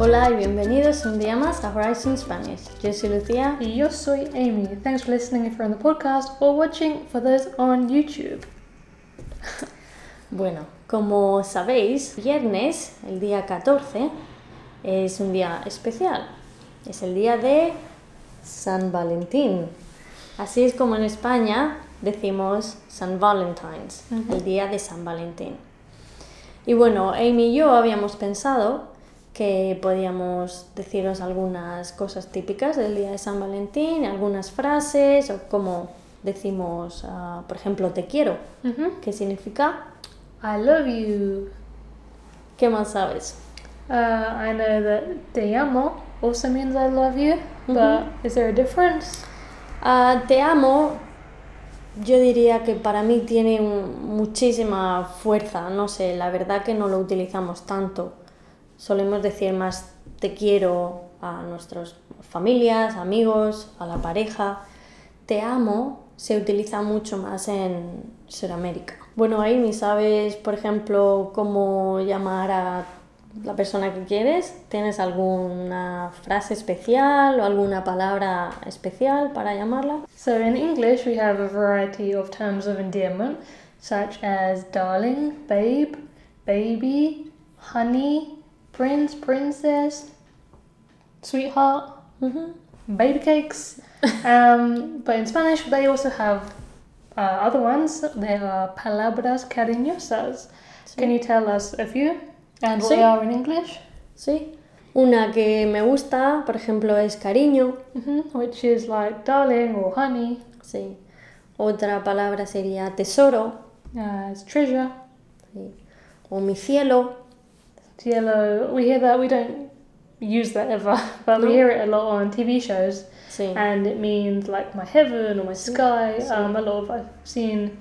Hola y bienvenidos un día más a Horizon Spanish. Yo soy Lucía. Y yo soy Amy. Thanks for listening if you're on the podcast or watching for those on YouTube. Bueno, como sabéis, viernes, el día 14, es un día especial. Es el día de San Valentín. Así es como en España decimos San Valentine's, el día de San Valentín. Y bueno, Amy y yo habíamos pensado que podíamos deciros algunas cosas típicas del día de San Valentín, algunas frases, o como decimos, ah, por ejemplo, te quiero, ¿qué significa? I love you. ¿Qué más sabes? Uh, I know that te amo also means I love you, but is there a difference? Ah, te amo, yo diría que para mí tiene un- muchísima fuerza, no sé, la verdad que no lo utilizamos tanto. Solemos decir más te quiero a nuestras familias, amigos, a la pareja. Te amo se utiliza mucho más en Sudamérica. Bueno, Amy, ¿sabes, por ejemplo, cómo llamar a la persona que quieres? ¿Tienes alguna frase especial o alguna palabra especial para llamarla? So in English, we have a variety of terms of endearment, such as darling, babe, baby, honey, prince, princess, sweetheart, Ujú. baby cakes. um, but in Spanish, they also have uh, other ones. They are palabras cariñosas. Can you tell us a few and what Sí. they are in English? Sí. Una que me gusta, por ejemplo, es cariño. hmm Which is like darling or honey, Sí. Otra palabra sería tesoro. uh, it's treasure. sí. O mi cielo. Cielo, we hear that, we don't use that ever, but No. we hear it a lot on TV shows, Sí. and it means like my heaven or my sky. sí. Um, a lot of, I've seen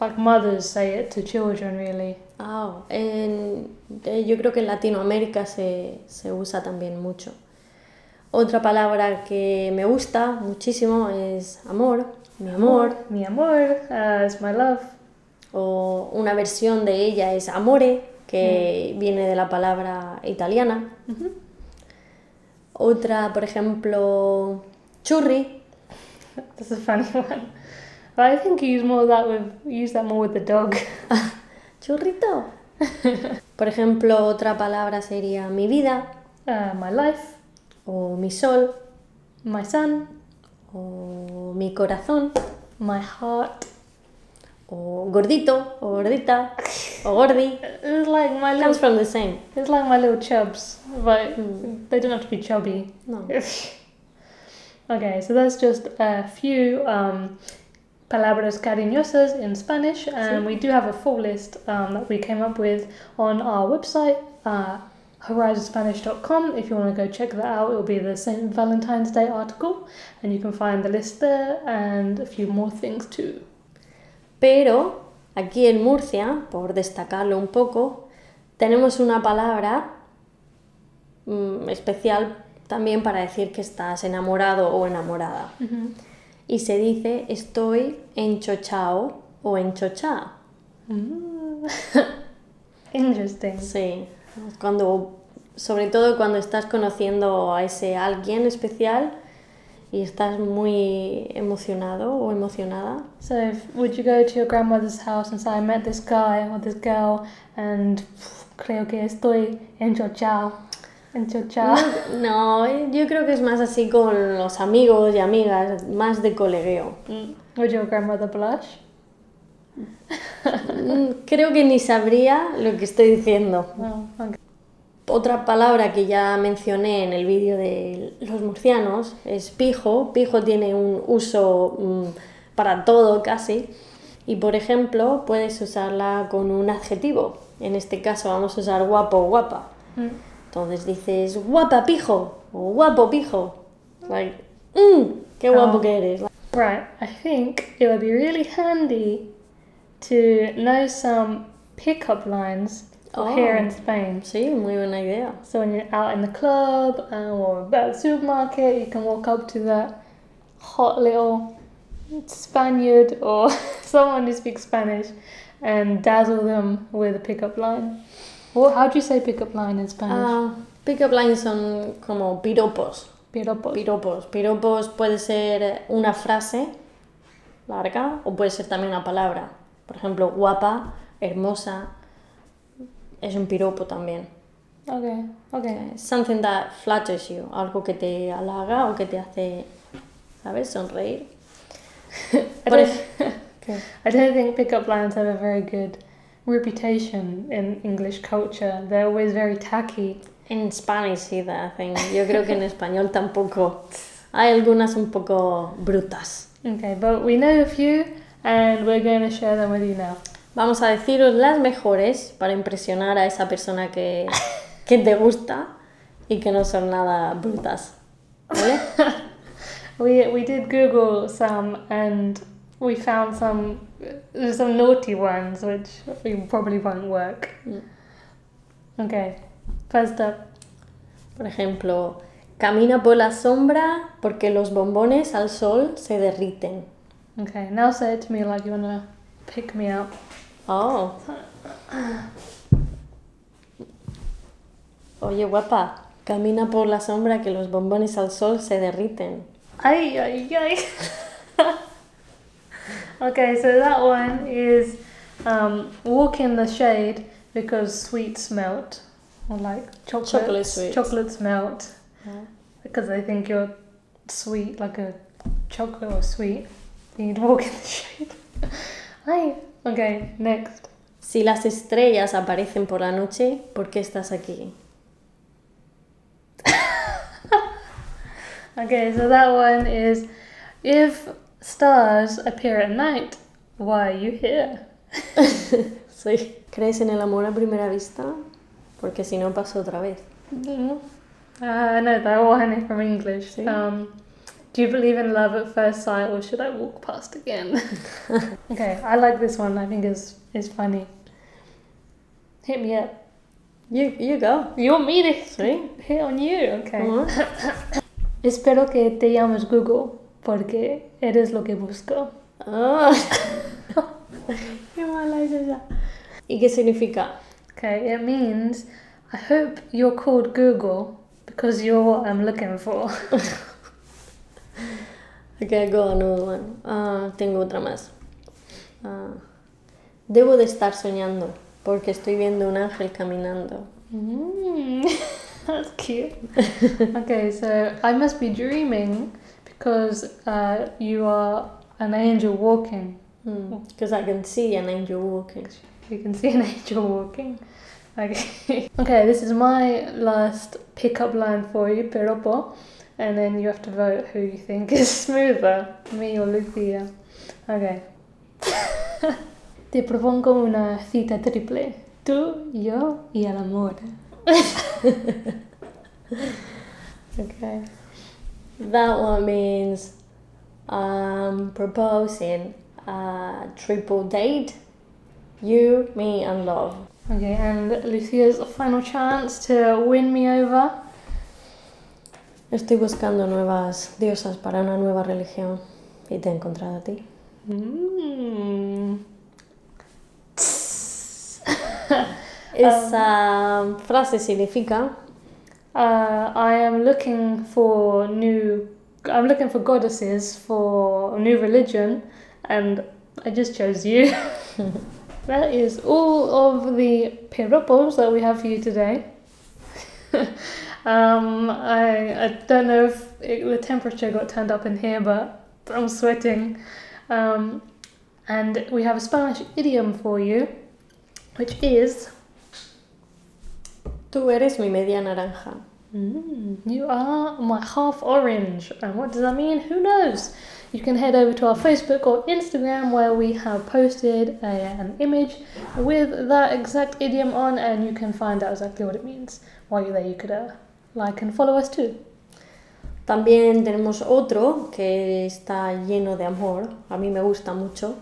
like mothers say it to children, really. Ah, en- eh, yo creo que en Latinoamérica se, se usa también mucho. Otra palabra que me gusta muchísimo es amor, mi amor. Mi amor, uh, my love. O una versión de ella es amore, que viene de la palabra italiana. Otra, por ejemplo, churri. That's a funny one. But I think you use more that with, use that more with the dog. Churrito. Por ejemplo, otra palabra sería mi vida, Uh, my life, o mi sol, my sun, o mi corazón, my heart. O gordito, o gordita, o gordi. It's like my Comes from the same. it's like my little chubs, but they don't have to be chubby. No. okay, so that's just a few um, palabras cariñosas in Spanish, and Sí. we do have a full list um, that we came up with on our website, uh, horizonspanish.com. If you want to go check that out, it will be the St. Valentine's Day article, and you can find the list there and a few more things too. Pero aquí en Murcia, por destacarlo un poco, tenemos una palabra mm, especial también para decir que estás enamorado o enamorada. Y se dice estoy enchochao o enchochá. Interesting. Sí, cuando, sobre todo cuando estás conociendo a ese alguien especial y estás muy emocionado o emocionada. So, if, would you go to your grandmother's house and say, I met this guy or this girl, and pff, creo que estoy enchochao? Enchochao. No, yo creo que es más así con los amigos y amigas, más de colegueo. Would your grandmother blush? Mm, Creo que ni sabría lo que estoy diciendo. Oh, okay. Otra palabra que ya mencioné en el vídeo de los murcianos es pijo. Pijo tiene un uso mm, para todo casi. Y por ejemplo, puedes usarla con un adjetivo. En este caso vamos a usar guapo o guapa. Mm. Entonces dices guapa pijo o guapo pijo. Like, "Mm, qué guapo Oh. que eres. Right, I think it would be really handy to know some pickup lines for here Oh. in Spain. Sí, muy buena idea. So when you're out in the club uh, or at the supermarket, you can walk up to that hot little Spaniard or someone who speaks Spanish and dazzle them with a pickup line. Well, how do you say pickup line in Spanish? Ah, pick-up lines son como piropos. Piropos. Piropos. Piropos puede ser una frase larga o puede ser también una palabra. Por ejemplo, guapa, hermosa, es un piropo también. Okay, okay. Something that flatters you, algo que te halaga o que te hace, ¿sabes? Sonreír. I Por ¿Qué? I don't think pickup lines have a very good reputation in English culture. They're always very tacky. En Spanish sí, I think. Yo creo que en español tampoco. Hay algunas un poco brutas. Okay, but we know a few and we're going to share them with you now. Vamos a deciros las mejores para impresionar a esa persona que, que te gusta y que no son nada brutas. ¿Vale? We, we did Google some and we found some some naughty ones which probably won't work. Mm. Okay, first up. Por ejemplo, camina por la sombra porque los bombones al sol se derriten. Okay, now say it to me like you want to pick me up. Oh. Oye, guapa, camina por la sombra que los bombones al sol se derriten. Ay, ay, ay. okay, so that one is um, walk in the shade because sweets melt. Or like chocolates, Chocolate sweets. chocolates melt because they think you're sweet, like a chocolate or sweet. You need to walk in the shade. Ay. Okay, next. Si las estrellas aparecen por la noche, ¿por qué estás aquí? Okay, so that one is if stars appear at night, why are you here? Sí. ¿Crees en el amor a primera vista? Porque si no pasa otra vez. Uh, I know that one from English. See? Um, do you believe in love at first sight, or should I walk past again? okay, I like this one. I think is is funny. Hit me up. You, you go. You want me to Sí. hit on you? Okay. Ujú. Espero que te llames Google porque eres lo que busco. Oh. Qué mala es esa. ¿Y qué significa? Okay, it means I hope you're called Google because you're what I'm looking for. Okay, go another one. Ah, tengo otra más. Ah, debo de estar soñando porque estoy viendo un ángel caminando. Mm, that's cute. okay, so I must be dreaming because uh, you are an angel walking. Because I can see an angel walking. You can see an angel walking. Okay. okay, this is my last pickup line for you, piropo. And then you have to vote who you think is smoother, me or Lucia. Okay. Te propongo una cita triple. Tú, yo y el amor. Okay. That one means um, proposing a triple date. You, me, and love. Okay, and Lucia's final chance to win me over. Estoy buscando nuevas diosas para una nueva religión y te he encontrado a ti. Mm. Esa frase significa Uh, I am looking for new. I'm looking for goddesses for a new religion, and I just chose you. that is all of the piropos that we have for you today. Um, I I don't know if it, the temperature got turned up in here, but I'm sweating. Um, and we have a Spanish idiom for you, which is tú eres mi media naranja. Mm, you are my half orange. And what does that mean? Who knows? You can head over to our Facebook or Instagram where we have posted a, an image with that exact idiom on, and you can find out exactly what it means. While you're there, you could uh, like and follow us too. También tenemos otro que está lleno de amor, a mí me gusta mucho,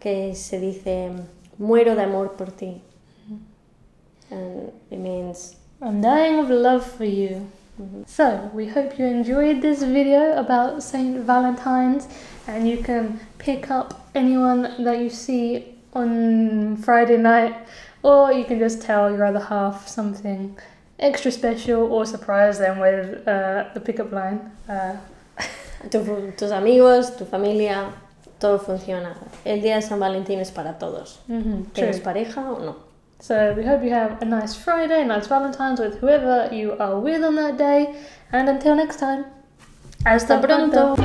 que se dice muero de amor por ti. Mm-hmm. And it means I'm dying of love for you. Mm-hmm. So, we hope you enjoyed this video about St. Valentine's and you can pick up anyone that you see on Friday night Or you can just tell your other half something extra special or surprise them with uh, the pickup line. Uh, Tu- tus amigos, tu familia, todo funciona. El día de San Valentín es para todos. mhm, ¿Tienes pareja o no? So we hope you have a nice Friday, nice Valentine's with whoever you are with on that day. And until next time, Hasta pronto.